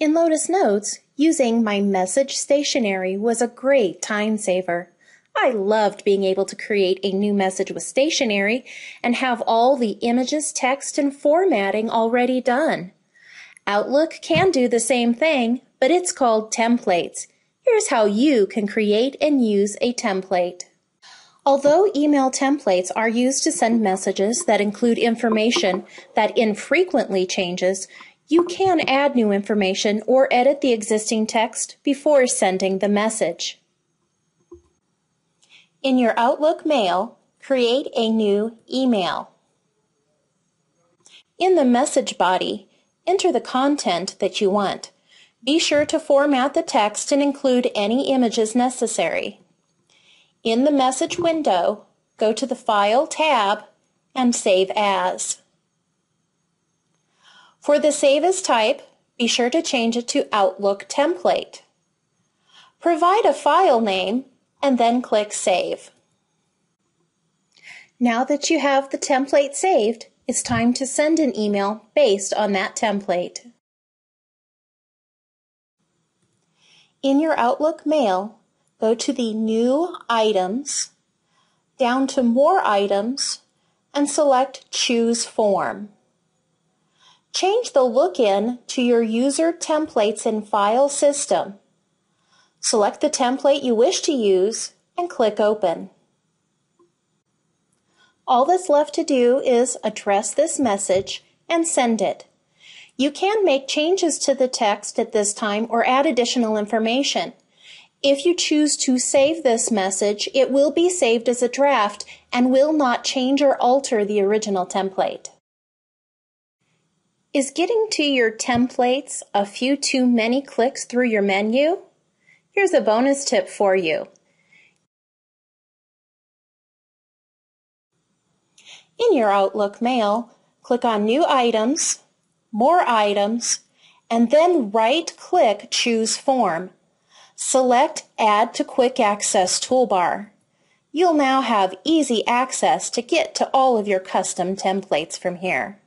In Lotus Notes, using my message stationery was a great time saver. I loved being able to create a new message with stationery and have all the images, text, and formatting already done. Outlook can do the same thing, but it's called templates. Here's how you can create and use a template. Although email templates are used to send messages that include information that infrequently changes, you can add new information or edit the existing text before sending the message. In your Outlook mail, create a new email. In the message body, enter the content that you want. Be sure to format the text and include any images necessary. In the message window, go to the File tab and Save As. For the Save As type, be sure to change it to Outlook Template. Provide a file name and then click Save. Now that you have the template saved, it's time to send an email based on that template. In your Outlook mail, go to the New Items, down to More Items, and select Choose Form. Change the look-in to your user templates in file system. Select the template you wish to use and click Open. All that's left to do is address this message and send it. You can make changes to the text at this time or add additional information. If you choose to save this message, it will be saved as a draft and will not change or alter the original template. Is getting to your templates a few too many clicks through your menu? Here's a bonus tip for you. In your Outlook mail, click on New Items, More Items, and then right-click Choose Form. Select Add to Quick Access toolbar. You'll now have easy access to get to all of your custom templates from here.